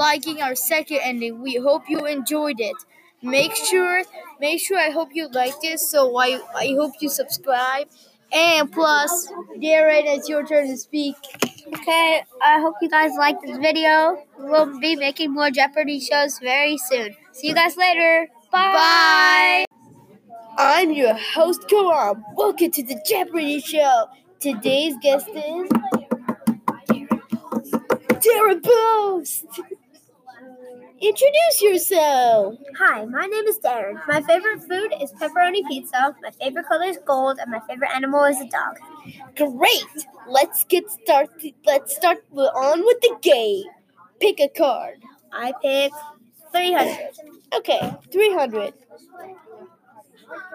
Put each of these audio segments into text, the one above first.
Liking our second ending. We hope you enjoyed it. Make sure, make sure. I hope you liked it. So I, I hope you subscribe. And plus, Darren, it's your turn to speak. Okay, I hope you guys liked this video. We'll be making more Jeopardy shows very soon. See you guys later. Bye. Bye. I'm your host, Karam. Welcome to the Jeopardy Show. Today's guest is Darren Post. Introduce yourself. Hi, my name is Darren. My favorite food is pepperoni pizza. My favorite color is gold, and my favorite animal is a dog. Great. Let's get started. Let's start on with the game. Pick a card. I pick 300. Okay, 300.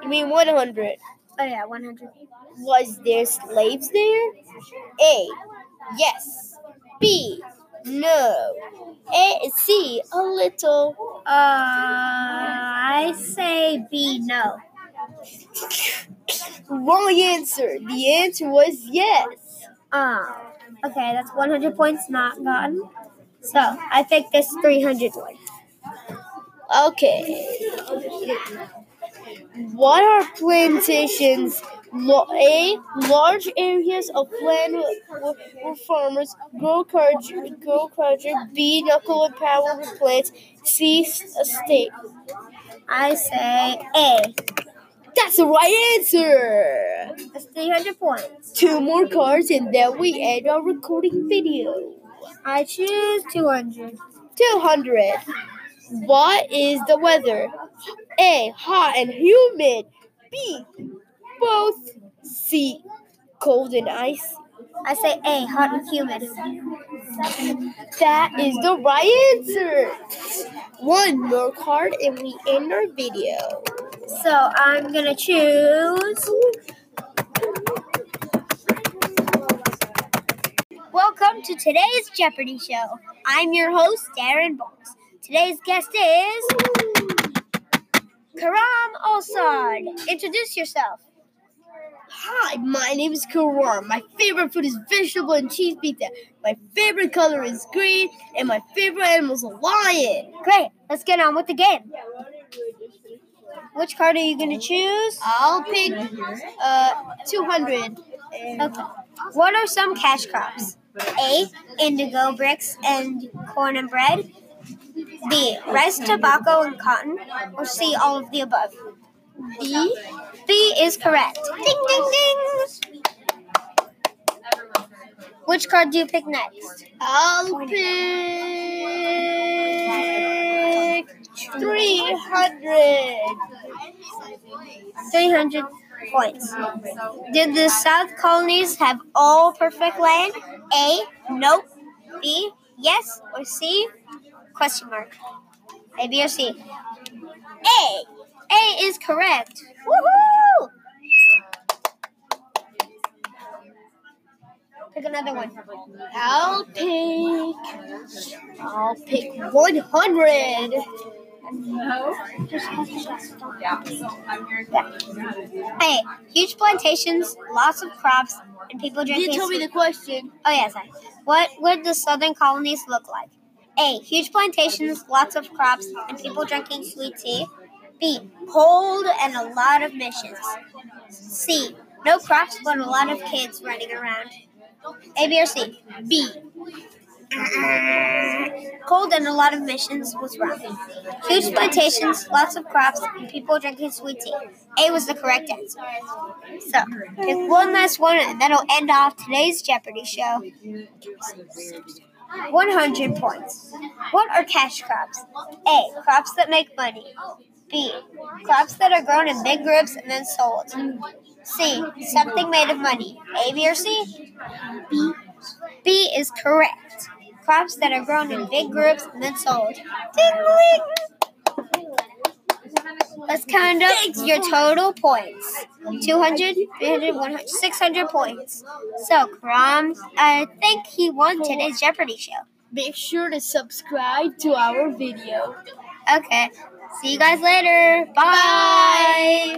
You mean 100? Oh, yeah, 100. Was there slaves there? A. Yes. B. No. A. C. A little. Uh, I say B, no. Wrong answer. The answer was yes. Ah, okay, that's 100 points not gotten. So, I picked this 300 one. Okay. What are plantations? A. Large areas of land where, farmers grow culture, grow culture. B. Knuckle and power with plants. C. Estate. I say A. That's the right answer. That's 300 points. Two more cards and then we end our recording video. I choose 200. 200. What is the weather? A. Hot and humid. B. Both. C. Cold and ice. I say A, hot and humid. That is the right answer. One more card and we end our video. So I'm gonna choose. Welcome to today's Jeopardy show. I'm your host, Darren Bowles. Today's guest is Karam Alsad. Introduce yourself. Hi, my name is Karam. My favorite food is vegetable and cheese pizza. My favorite color is green, and my favorite animal is a lion. Great. Let's get on with the game. Which card are you gonna choose? I'll pick uh 200. Okay. What are some cash crops? A. Indigo bricks and corn and bread. B. Rice, tobacco, and cotton. Or C. All of the above. B. B is correct. Ding ding ding. Which card do you pick next? I'll pick 300. 300 points. Did the South colonies have all perfect land? A. Nope. B. Yes. Or C. Question mark. A, B, or C? A. A is correct. Woohoo! Pick another one. I'll pick. I'll pick 100. No. Hey, huge plantations, lots of crops, and people You drinking. didn't tell me the question. Oh yeah, sorry. What would the southern colonies look like? A. Huge plantations, lots of crops, and people drinking sweet tea. B. Cold and a lot of missions. C. No crops, but a lot of kids running around. A, B, or C? B. Cold and a lot of missions was wrong. Huge plantations, lots of crops, and people drinking sweet tea. A was the correct answer. So, pick one last one, and that'll end off today's Jeopardy show. 100 points. What are cash crops? A. Crops that make money. B. Crops that are grown in big groups and then sold. C. Something made of money. A, B, or C? B. B is correct. Crops that are grown in big groups and then sold. Ding, ding. Let's count up your total points 200, 300, 100, 600 points. So, Karam, I think he won today's Jeopardy show. Make sure to subscribe to our video. Okay. See you guys later. Bye. Bye.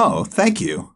Oh, thank you.